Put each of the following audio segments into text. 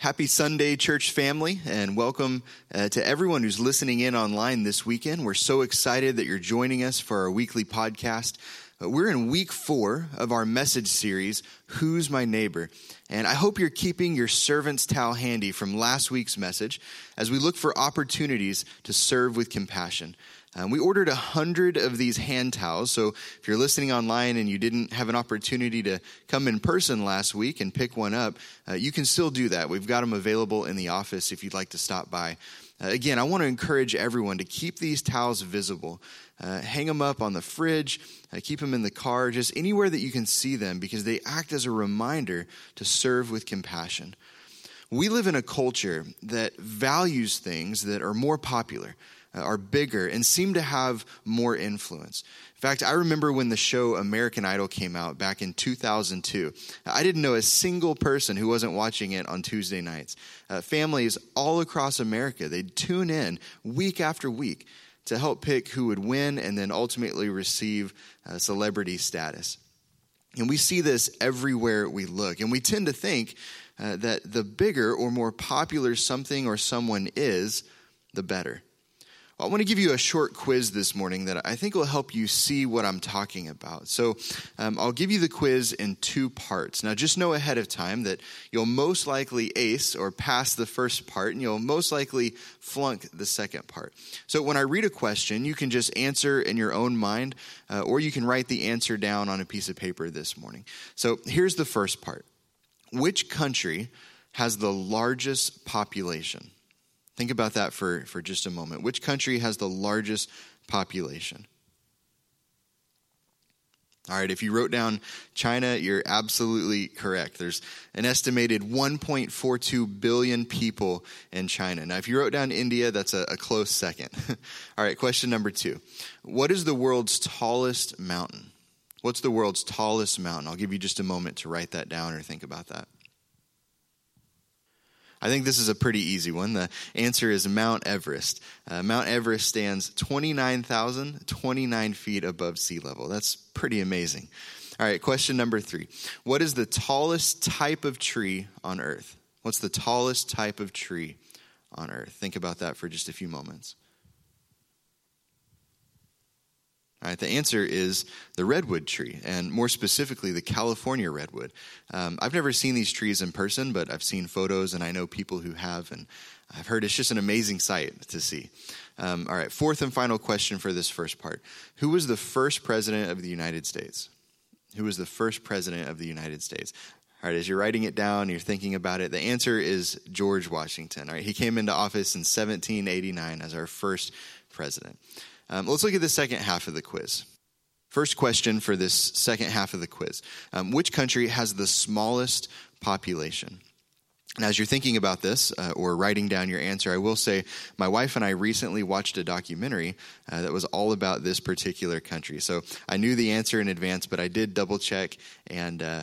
Happy Sunday, church family, and welcome uh, to everyone who's listening in online this weekend. We're so excited that you're joining us for our weekly podcast. Uh, we're in week four of our message series, Who's My Neighbor? And I hope you're keeping your servant's towel handy from last week's message as we look for opportunities to serve with compassion. Um, we ordered a hundred of these hand towels. So if you're listening online and you didn't have an opportunity to come in person last week and pick one up, uh, you can still do that. We've got them available in the office if you'd like to stop by. Uh, again, I want to encourage everyone to keep these towels visible. Uh, hang them up on the fridge, uh, keep them in the car, just anywhere that you can see them because they act as a reminder to serve with compassion. We live in a culture that values things that are more popular are bigger and seem to have more influence. In fact, I remember when the show American Idol came out back in 2002. I didn't know a single person who wasn't watching it on Tuesday nights. Uh, families all across America, they'd tune in week after week to help pick who would win and then ultimately receive uh, celebrity status. And we see this everywhere we look. And we tend to think uh, that the bigger or more popular something or someone is, the better. I want to give you a short quiz this morning that I think will help you see what I'm talking about. So, um, I'll give you the quiz in two parts. Now, just know ahead of time that you'll most likely ace or pass the first part, and you'll most likely flunk the second part. So, when I read a question, you can just answer in your own mind, uh, or you can write the answer down on a piece of paper this morning. So, here's the first part Which country has the largest population? Think about that for, for just a moment. Which country has the largest population? All right, if you wrote down China, you're absolutely correct. There's an estimated 1.42 billion people in China. Now, if you wrote down India, that's a, a close second. All right, question number two What is the world's tallest mountain? What's the world's tallest mountain? I'll give you just a moment to write that down or think about that. I think this is a pretty easy one. The answer is Mount Everest. Uh, Mount Everest stands 29,029 feet above sea level. That's pretty amazing. All right, question number three What is the tallest type of tree on Earth? What's the tallest type of tree on Earth? Think about that for just a few moments. All right, the answer is the redwood tree, and more specifically, the California redwood. Um, I've never seen these trees in person, but I've seen photos, and I know people who have, and I've heard it's just an amazing sight to see. Um, all right, fourth and final question for this first part Who was the first president of the United States? Who was the first president of the United States? All right, as you're writing it down, you're thinking about it, the answer is George Washington. All right, he came into office in 1789 as our first president. Um, let's look at the second half of the quiz. First question for this second half of the quiz um, Which country has the smallest population? And as you're thinking about this uh, or writing down your answer, I will say my wife and I recently watched a documentary uh, that was all about this particular country. So I knew the answer in advance, but I did double check and. Uh,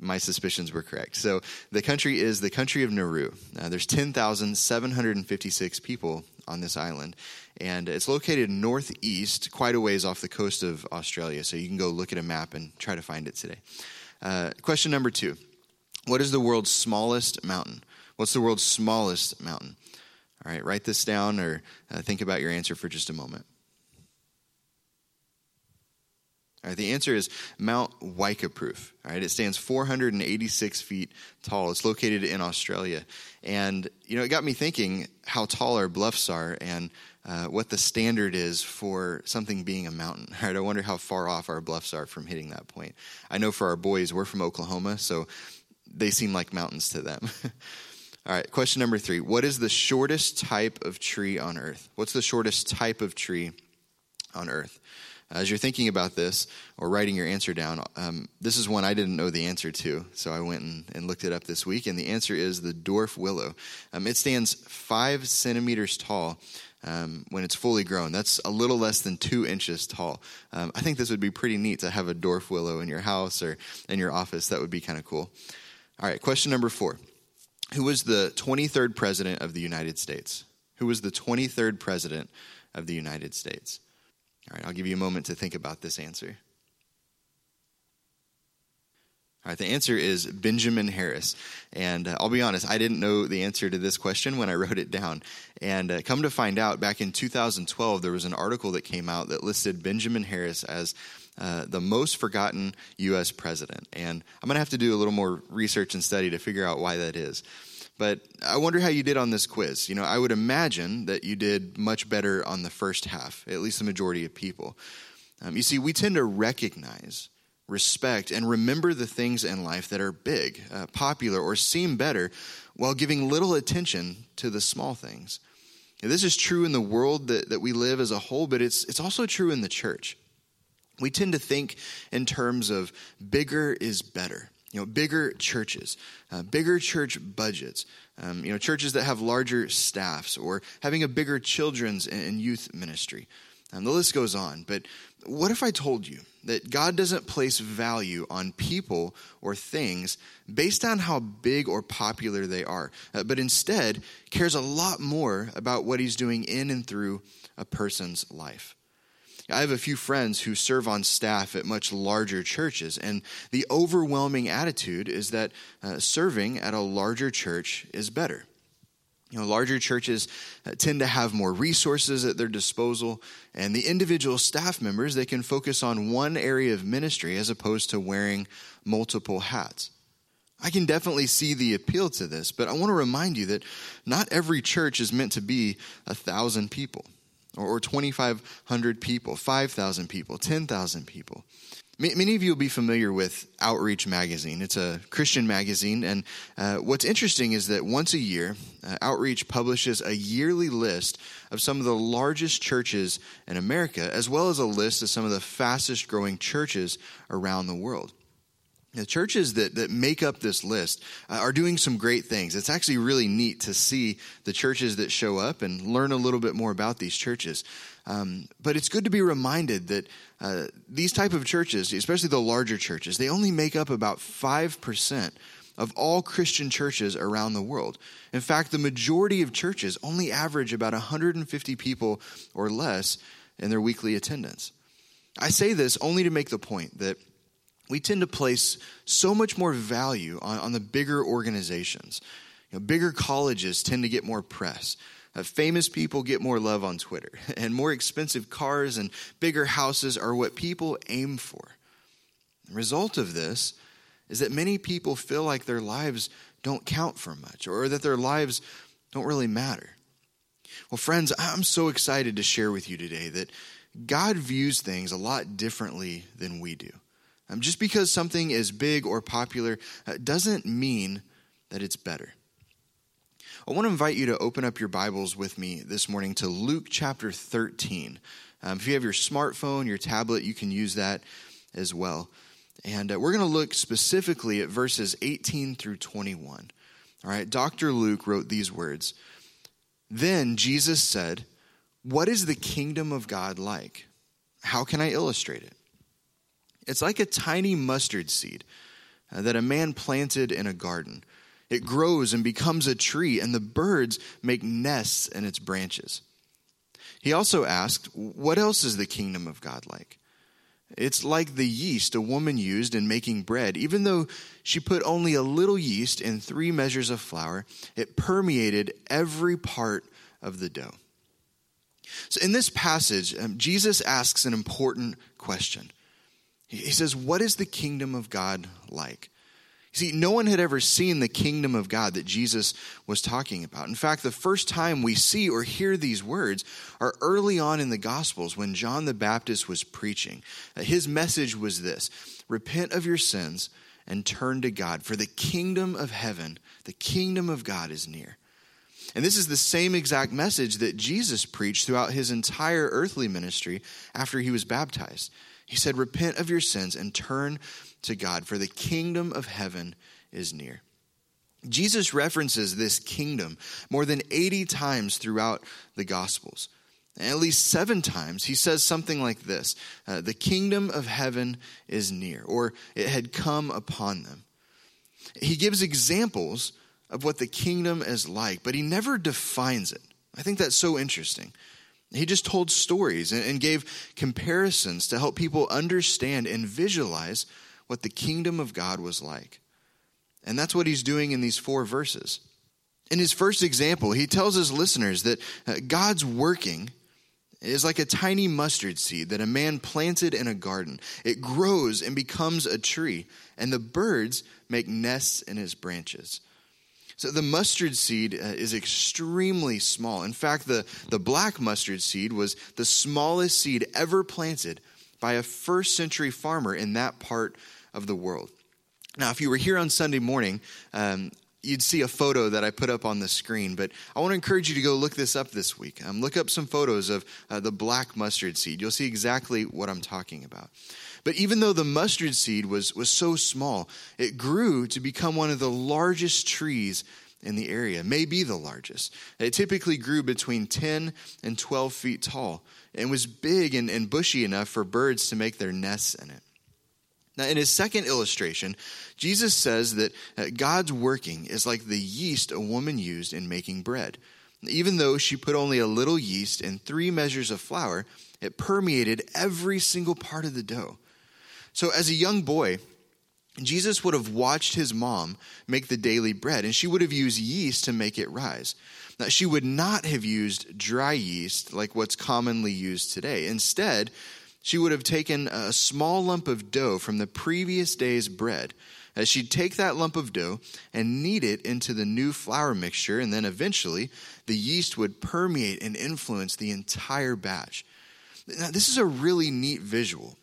my suspicions were correct. So the country is the country of Nauru. Uh, there's 10,756 people on this island, and it's located northeast, quite a ways off the coast of Australia. So you can go look at a map and try to find it today. Uh, question number two What is the world's smallest mountain? What's the world's smallest mountain? All right, write this down or uh, think about your answer for just a moment. All right, the answer is Mount Wycheproof. All right, it stands 486 feet tall. It's located in Australia, and you know it got me thinking how tall our bluffs are and uh, what the standard is for something being a mountain. Right, I wonder how far off our bluffs are from hitting that point. I know for our boys, we're from Oklahoma, so they seem like mountains to them. All right, question number three: What is the shortest type of tree on Earth? What's the shortest type of tree on Earth? As you're thinking about this or writing your answer down, um, this is one I didn't know the answer to, so I went and, and, looked it up this week, and the answer is the dwarf willow. Um, it stands five centimeters tall. Um, when it's fully grown. That's a little less than two inches tall. Um, I think this would be pretty neat to have a dwarf willow in your house or in your office. That would be kind of cool. All right, question number four Who was the 23rd president of the United States? Who was the 23rd president of the United States? All right, I'll give you a moment to think about this answer. All right, the answer is Benjamin Harris. And uh, I'll be honest, I didn't know the answer to this question when I wrote it down. And uh, come to find out, back in 2012, there was an article that came out that listed Benjamin Harris as uh, the most forgotten U.S. president. And I'm going to have to do a little more research and study to figure out why that is. But I wonder how you did on this quiz. You know, I would imagine that you did much better on the first half, at least the majority of people. Um, you see, we tend to recognize respect, and remember the things in life that are big, uh, popular, or seem better, while giving little attention to the small things. this is true in the world that, that we live as a whole, but it's, it's also true in the church. We tend to think in terms of bigger is better. You know, bigger churches, uh, bigger church budgets, um, you know, churches that have larger staffs, or having a bigger children's and youth ministry. And the list goes on. But what if I told you that God doesn't place value on people or things based on how big or popular they are, uh, but instead cares a lot more about what He's doing in and through a person's life? I have a few friends who serve on staff at much larger churches, and the overwhelming attitude is that uh, serving at a larger church is better. You know, larger churches uh, tend to have more resources at their disposal, and the individual staff members they can focus on one area of ministry as opposed to wearing multiple hats. I can definitely see the appeal to this, but I want to remind you that not every church is meant to be a thousand people, or 2,500 people, 5,000 people, 10,000 people. Many of you will be familiar with Outreach Magazine. It's a Christian magazine, and uh, what's interesting is that once a year, uh, Outreach publishes a yearly list of some of the largest churches in America, as well as a list of some of the fastest growing churches around the world. The churches that, that make up this list uh, are doing some great things. It's actually really neat to see the churches that show up and learn a little bit more about these churches. Um, but it's good to be reminded that uh, these type of churches, especially the larger churches, they only make up about 5% of all Christian churches around the world. In fact, the majority of churches only average about 150 people or less in their weekly attendance. I say this only to make the point that we tend to place so much more value on, on the bigger organizations. You know, bigger colleges tend to get more press. Uh, famous people get more love on Twitter, and more expensive cars and bigger houses are what people aim for. The result of this is that many people feel like their lives don't count for much or that their lives don't really matter. Well, friends, I'm so excited to share with you today that God views things a lot differently than we do. Um, just because something is big or popular uh, doesn't mean that it's better. I want to invite you to open up your Bibles with me this morning to Luke chapter 13. Um, if you have your smartphone, your tablet, you can use that as well. And uh, we're going to look specifically at verses 18 through 21. All right, Dr. Luke wrote these words Then Jesus said, What is the kingdom of God like? How can I illustrate it? It's like a tiny mustard seed uh, that a man planted in a garden. It grows and becomes a tree, and the birds make nests in its branches. He also asked, What else is the kingdom of God like? It's like the yeast a woman used in making bread. Even though she put only a little yeast in three measures of flour, it permeated every part of the dough. So, in this passage, um, Jesus asks an important question he says, What is the kingdom of God like? See, no one had ever seen the kingdom of God that Jesus was talking about. In fact, the first time we see or hear these words are early on in the Gospels when John the Baptist was preaching. Uh, his message was this Repent of your sins and turn to God, for the kingdom of heaven, the kingdom of God is near. And this is the same exact message that Jesus preached throughout his entire earthly ministry after he was baptized. He said, Repent of your sins and turn to God, for the kingdom of heaven is near. Jesus references this kingdom more than 80 times throughout the Gospels. And at least seven times, he says something like this uh, The kingdom of heaven is near, or it had come upon them. He gives examples of what the kingdom is like, but he never defines it. I think that's so interesting. He just told stories and gave comparisons to help people understand and visualize what the kingdom of God was like. And that's what he's doing in these four verses. In his first example, he tells his listeners that uh, God's working is like a tiny mustard seed that a man planted in a garden. It grows and becomes a tree, and the birds make nests in his branches. So the mustard seed uh, is extremely small. In fact, the, the black mustard seed was the smallest seed ever planted by a first century farmer in that part of the world. Now, if you were here on Sunday morning, um, you'd see a photo that I put up on the screen, but I want to encourage you to go look this up this week. Um, look up some photos of uh, the black mustard seed. You'll see exactly what I'm talking about. But even though the mustard seed was, was so small, it grew to become one of the largest trees in the area, maybe the largest. It typically grew between 10 and 12 feet tall and was big and, and bushy enough for birds to make their nests in it. Now, in his second illustration, Jesus says that uh, God's working is like the yeast a woman used in making bread. Even though she put only a little yeast and three measures of flour, it permeated every single part of the dough. So, as a young boy, Jesus would have watched his mom make the daily bread, and she would have used yeast to make it rise. Now, she would not have used dry yeast like what's commonly used today. Instead, she would have taken a small lump of dough from the previous day's bread. As she'd take that lump of dough and knead it into the new flour mixture, and then eventually the yeast would permeate and influence the entire batch. Now, this is a really neat visual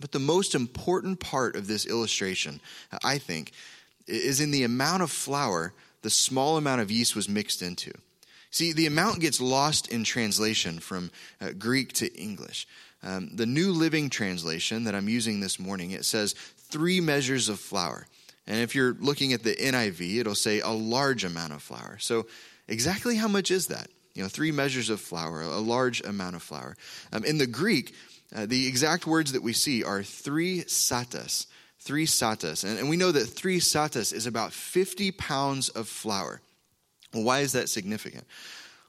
but the most important part of this illustration, I think, is in the amount of flour the small amount of yeast was mixed into. See, the amount gets lost in translation from uh, Greek to English. Um, the New Living Translation that I'm using this morning, it says three measures of flour. And if you're looking at the NIV, it'll say a large amount of flour. So, exactly how much is that? You know, three measures of flour, a large amount of flour. Um, in the Greek, uh, the exact words that we see are three satas. Three satas. And, and we know that three satas is about 50 pounds of flour. Well, why is that significant?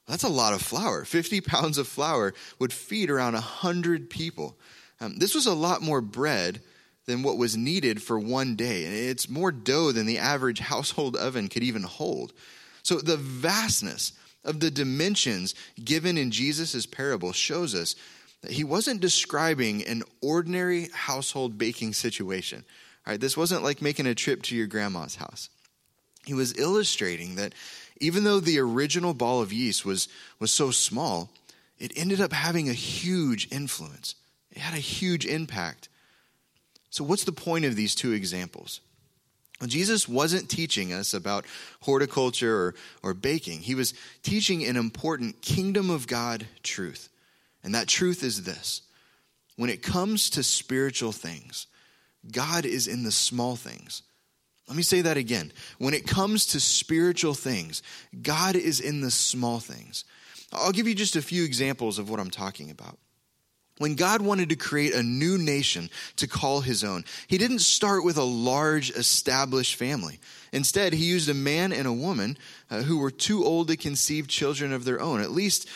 Well, that's a lot of flour. 50 pounds of flour would feed around 100 people. Um, this was a lot more bread than what was needed for one day. And it's more dough than the average household oven could even hold. So the vastness of the dimensions given in Jesus' parable shows us he wasn't describing an ordinary household baking situation. All right, this wasn't like making a trip to your grandma's house. He was illustrating that even though the original ball of yeast was, was so small, it ended up having a huge influence. It had a huge impact. So, what's the point of these two examples? Well, Jesus wasn't teaching us about horticulture or, or baking. He was teaching an important kingdom of God truth. And that truth is this when it comes to spiritual things, God is in the small things. Let me say that again. When it comes to spiritual things, God is in the small things. I'll give you just a few examples of what I'm talking about. When God wanted to create a new nation to call his own, he didn't start with a large established family. Instead, he used a man and a woman uh, who were too old to conceive children of their own, at least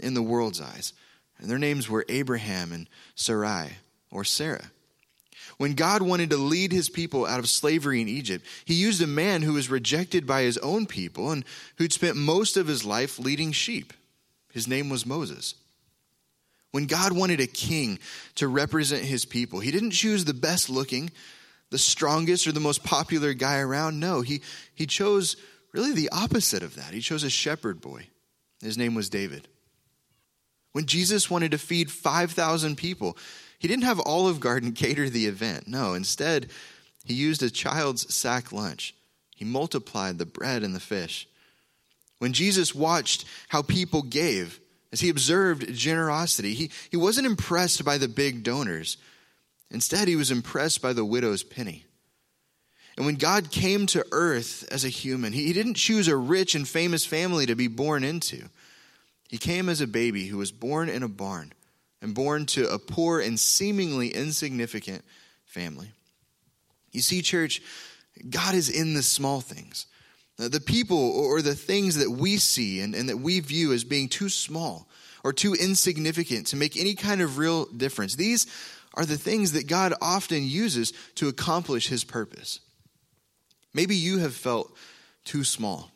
in the world's eyes. And their names were Abraham and Sarai, or Sarah. When God wanted to lead his people out of slavery in Egypt, he used a man who was rejected by his own people and who'd spent most of his life leading sheep. His name was Moses. When God wanted a king to represent his people, he didn't choose the best looking, the strongest, or the most popular guy around. No, he, he chose really the opposite of that. He chose a shepherd boy. His name was David. When Jesus wanted to feed 5,000 people, he didn't have Olive Garden cater the event. No, instead, he used a child's sack lunch. He multiplied the bread and the fish. When Jesus watched how people gave, as he observed generosity, he, he wasn't impressed by the big donors. Instead, he was impressed by the widow's penny. And when God came to earth as a human, he, he didn't choose a rich and famous family to be born into. He came as a baby who was born in a barn and born to a poor and seemingly insignificant family. You see, church, God is in the small things. The people or the things that we see and, and that we view as being too small or too insignificant to make any kind of real difference, these are the things that God often uses to accomplish his purpose. Maybe you have felt too small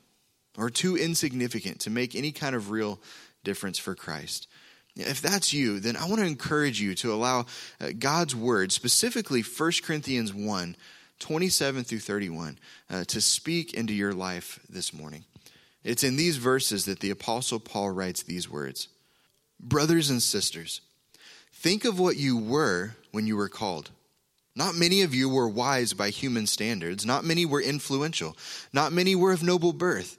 or too insignificant to make any kind of real difference for Christ. If that's you, then I want to encourage you to allow uh, God's word, specifically 1 Corinthians 1 27 through 31, uh, to speak into your life this morning. It's in these verses that the Apostle Paul writes these words Brothers and sisters, think of what you were when you were called. Not many of you were wise by human standards, not many were influential, not many were of noble birth.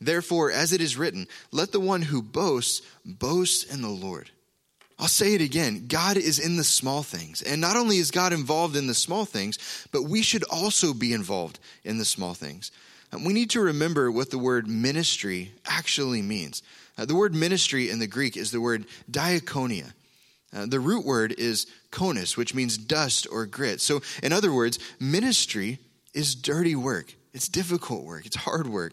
Therefore, as it is written, let the one who boasts boast in the Lord. I'll say it again God is in the small things. And not only is God involved in the small things, but we should also be involved in the small things. We need to remember what the word ministry actually means. Uh, the word ministry in the Greek is the word diakonia. Uh, the root word is konos, which means dust or grit. So, in other words, ministry is dirty work. It's difficult work. It's hard work.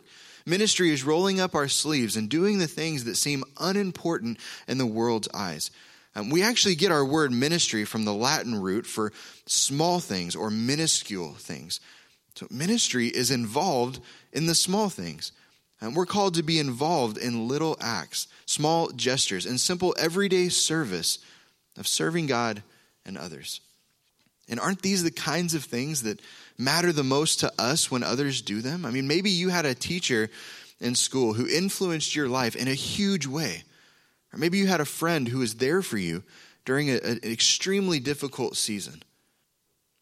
Ministry is rolling up our sleeves and doing the things that seem unimportant in the world's eyes. Um, we actually get our word ministry from the Latin root for small things or minuscule things. So, ministry is involved in the small things. And we're called to be involved in little acts, small gestures, and simple everyday service of serving God and others. And aren't these the kinds of things that matter the most to us when others do them? I mean, maybe you had a teacher in school who influenced your life in a huge way. Or maybe you had a friend who was there for you during a, an extremely difficult season.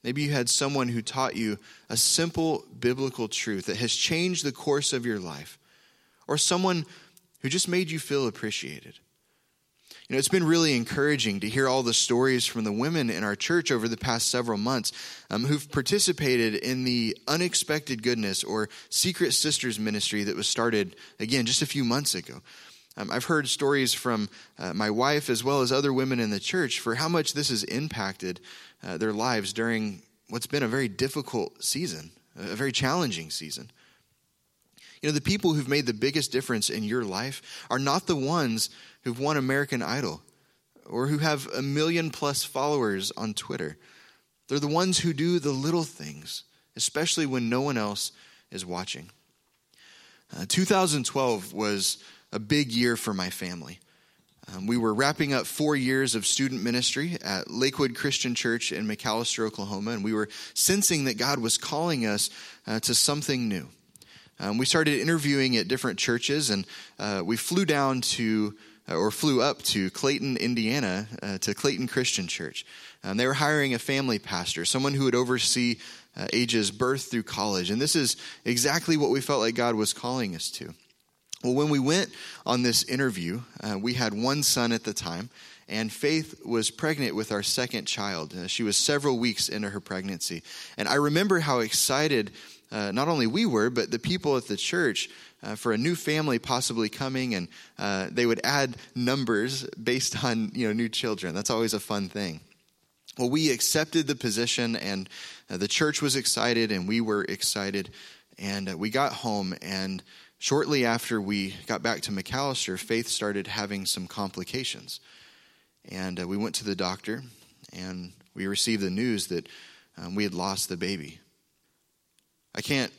Maybe you had someone who taught you a simple biblical truth that has changed the course of your life, or someone who just made you feel appreciated. You know, it's been really encouraging to hear all the stories from the women in our church over the past several months um, who've participated in the unexpected goodness or secret sisters ministry that was started, again, just a few months ago. Um, I've heard stories from uh, my wife as well as other women in the church for how much this has impacted uh, their lives during what's been a very difficult season, a very challenging season. You know, the people who've made the biggest difference in your life are not the ones who've won American Idol or who have a million plus followers on Twitter. They're the ones who do the little things, especially when no one else is watching. Uh, 2012 was a big year for my family. Um, we were wrapping up four years of student ministry at Lakewood Christian Church in McAlester, Oklahoma, and we were sensing that God was calling us uh, to something new. Um, we started interviewing at different churches, and uh, we flew down to, uh, or flew up to Clayton, Indiana, uh, to Clayton Christian Church. Um, they were hiring a family pastor, someone who would oversee uh, ages birth through college. And this is exactly what we felt like God was calling us to. Well, when we went on this interview, uh, we had one son at the time, and Faith was pregnant with our second child. Uh, she was several weeks into her pregnancy. And I remember how excited uh, not only we were, but the people at the church uh, for a new family possibly coming, and uh, they would add numbers based on you know new children. That's always a fun thing. Well, we accepted the position, and uh, the church was excited, and we were excited, and we got home and Shortly after we got back to McAlester, Faith started having some complications. And uh, we went to the doctor and we received the news that um, we had lost the baby. I can't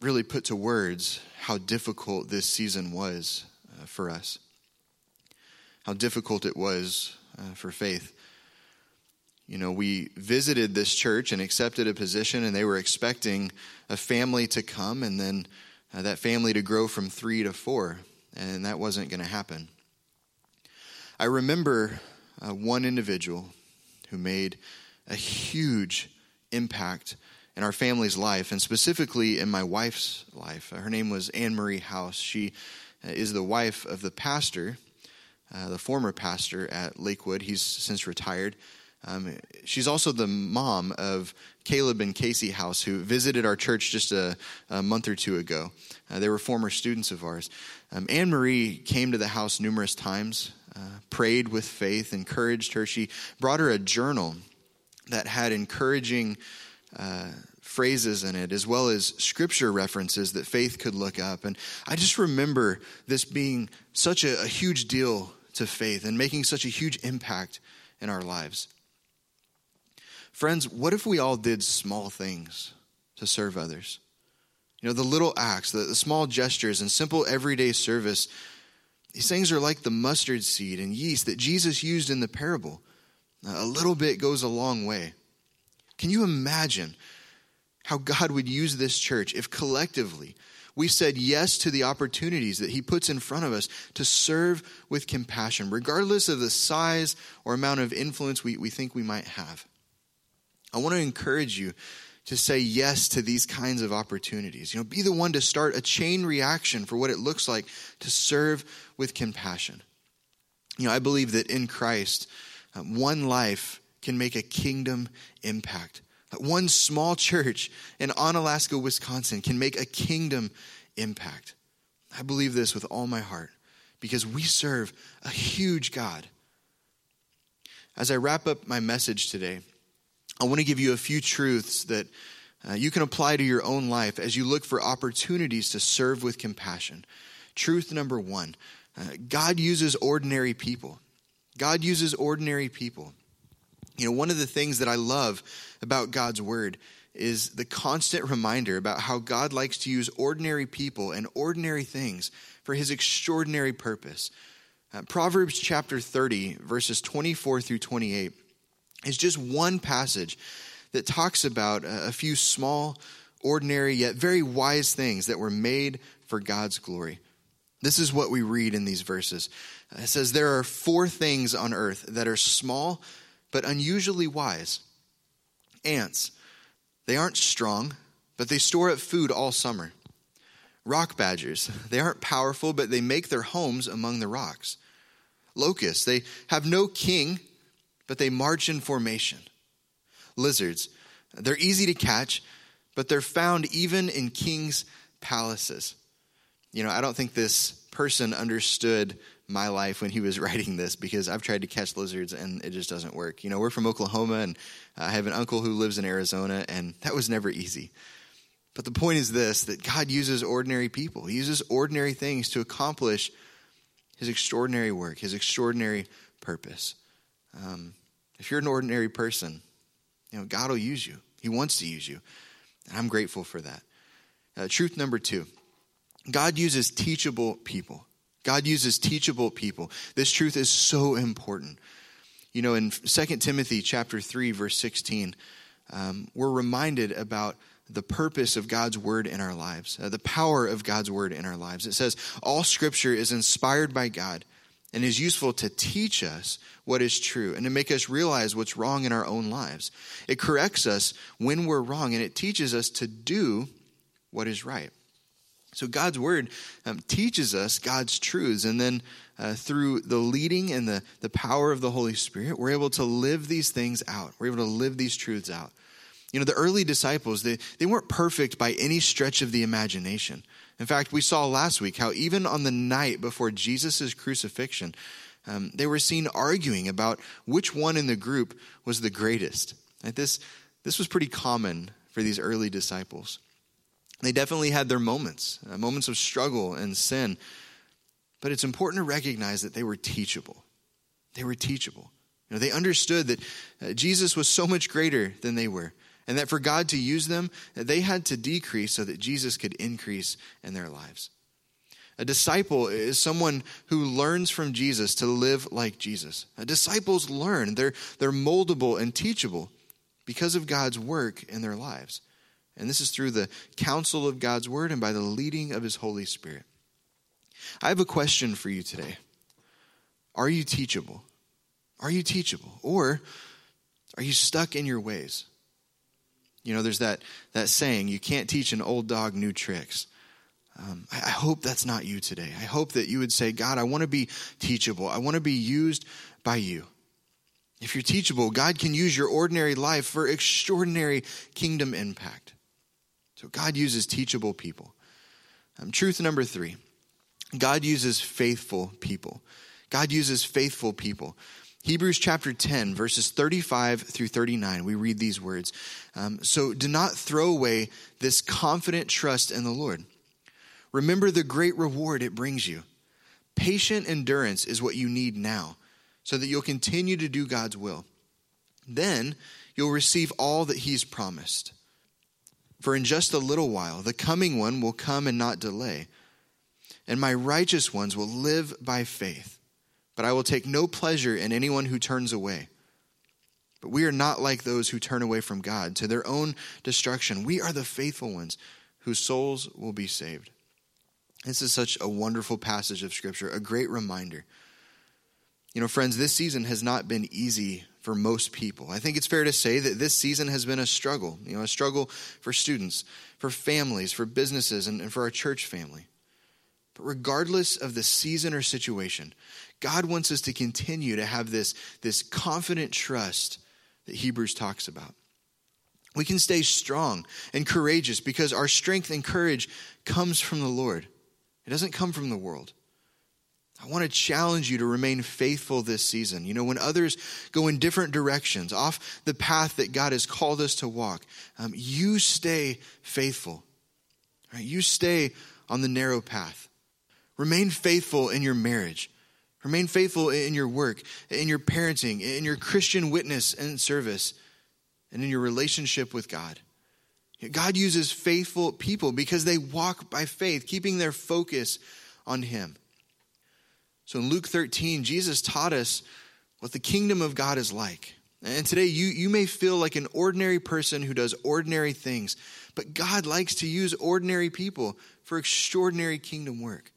really put to words how difficult this season was uh, for us, how difficult it was uh, for Faith. You know, we visited this church and accepted a position, and they were expecting a family to come, and then uh, that family to grow from three to four, and that wasn't going to happen. I remember uh, one individual who made a huge impact in our family's life, and specifically in my wife's life. Her name was Anne Marie House. She uh, is the wife of the pastor, uh, the former pastor at Lakewood. He's since retired. Um, she's also the mom of Caleb and Casey House, who visited our church just a, a month or two ago. Uh, they were former students of ours. Um, Anne Marie came to the house numerous times, uh, prayed with faith, encouraged her. She brought her a journal that had encouraging uh, phrases in it, as well as scripture references that Faith could look up. And I just remember this being such a, a huge deal to Faith and making such a huge impact in our lives. Friends, what if we all did small things to serve others? You know, the little acts, the, the small gestures, and simple everyday service, these things are like the mustard seed and yeast that Jesus used in the parable. A little bit goes a long way. Can you imagine how God would use this church if collectively we said yes to the opportunities that He puts in front of us to serve with compassion, regardless of the size or amount of influence we, we think we might have? I want to encourage you to say yes to these kinds of opportunities. You know, be the one to start a chain reaction for what it looks like to serve with compassion. You know, I believe that in Christ, um, one life can make a kingdom impact. One small church in Onalaska, Wisconsin can make a kingdom impact. I believe this with all my heart because we serve a huge God. As I wrap up my message today, I want to give you a few truths that uh, you can apply to your own life as you look for opportunities to serve with compassion. Truth number one uh, God uses ordinary people. God uses ordinary people. You know, one of the things that I love about God's word is the constant reminder about how God likes to use ordinary people and ordinary things for his extraordinary purpose. Uh, Proverbs chapter 30, verses 24 through 28 is just one passage that talks about a few small, ordinary, yet very wise things that were made for God's glory. This is what we read in these verses. It says, There are four things on earth that are small but unusually wise ants. They aren't strong, but they store up food all summer. Rock badgers. They aren't powerful, but they make their homes among the rocks. Locusts. They have no king but they march in formation. Lizards, they're easy to catch, but they're found even in kings' palaces. You know, I don't think this person understood my life when he was writing this because I've tried to catch lizards and it just doesn't work. You know, we're from Oklahoma and I have an uncle who lives in Arizona and that was never easy. But the point is this that God uses ordinary people, He uses ordinary things to accomplish His extraordinary work, His extraordinary purpose. Um, if you're an ordinary person, you know, God will use you. He wants to use you. And I'm grateful for that. Uh, truth number two God uses teachable people. God uses teachable people. This truth is so important. You know, in 2 Timothy chapter 3, verse 16, um, we're reminded about the purpose of God's word in our lives, uh, the power of God's word in our lives. It says, All scripture is inspired by God and is useful to teach us what is true and to make us realize what's wrong in our own lives. It corrects us when we're wrong and it teaches us to do what is right. So God's word um, teaches us God's truths, and then uh, through the leading and the, the power of the Holy Spirit, we're able to live these things out. We're able to live these truths out. You know, the early disciples, they, they weren't perfect by any stretch of the imagination. In fact, we saw last week how even on the night before Jesus' crucifixion, um, they were seen arguing about which one in the group was the greatest. Right? This, this was pretty common for these early disciples. They definitely had their moments, uh, moments of struggle and sin, but it's important to recognize that they were teachable. They were teachable. You know, they understood that uh, Jesus was so much greater than they were and that for God to use them, they had to decrease so that Jesus could increase in their lives. A disciple is someone who learns from Jesus to live like Jesus. Disciples learn, they're, they're moldable and teachable because of God's work in their lives. And this is through the counsel of God's word and by the leading of his Holy Spirit. I have a question for you today. Are you teachable? Are you teachable? Or are you stuck in your ways? You know, there's that, that saying, you can't teach an old dog new tricks. Um, I, I hope that's not you today. I hope that you would say, God, I want to be teachable. I want to be used by you. If you're teachable, God can use your ordinary life for extraordinary kingdom impact. So God uses teachable people. Um, truth number three God uses faithful people. God uses faithful people. Hebrews chapter 10, verses 35 through 39, we read these words. Um, so do not throw away this confident trust in the Lord. Remember the great reward it brings you. Patient endurance is what you need now, so that you'll continue to do God's will. Then you'll receive all that He's promised. For in just a little while, the coming one will come and not delay, and my righteous ones will live by faith but I will take no pleasure in anyone who turns away. But we are not like those who turn away from God to their own destruction. We are the faithful ones whose souls will be saved. This is such a wonderful passage of Scripture, a great reminder. You know, friends, this season has not been easy for most people. I think it's fair to say that this season has been a struggle, you know, a struggle for students, for families, for businesses, and, and for our church family. But regardless of the season or situation, God wants us to continue to have this, this confident trust that Hebrews talks about. We can stay strong and courageous because our strength and courage comes from the Lord. It doesn't come from the world. I want to challenge you to remain faithful this season. You know, when others go in different directions, off the path that God has called us to walk, um, you stay faithful. Right? You stay on the narrow path. Remain faithful in your marriage. Remain faithful in your work, in your parenting, in your Christian witness and service, and in your relationship with God. God uses faithful people because they walk by faith, keeping their focus on Him. So in Luke 13, Jesus taught us what the kingdom of God is like. And today, you, you may feel like an ordinary person who does ordinary things, but God likes to use ordinary people for extraordinary kingdom work.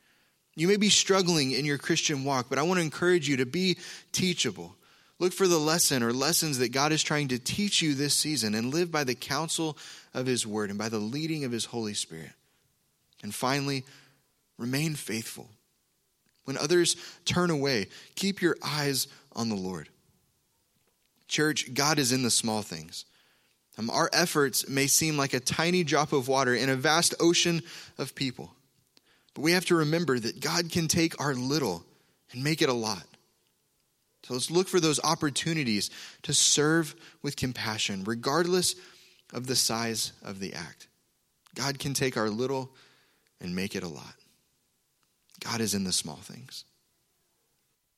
You may be struggling in your Christian walk, but I want to encourage you to be teachable. Look for the lesson or lessons that God is trying to teach you this season and live by the counsel of His Word and by the leading of His Holy Spirit. And finally, remain faithful. When others turn away, keep your eyes on the Lord. Church, God is in the small things. Um, our efforts may seem like a tiny drop of water in a vast ocean of people. But we have to remember that God can take our little and make it a lot. So let's look for those opportunities to serve with compassion, regardless of the size of the act. God can take our little and make it a lot. God is in the small things.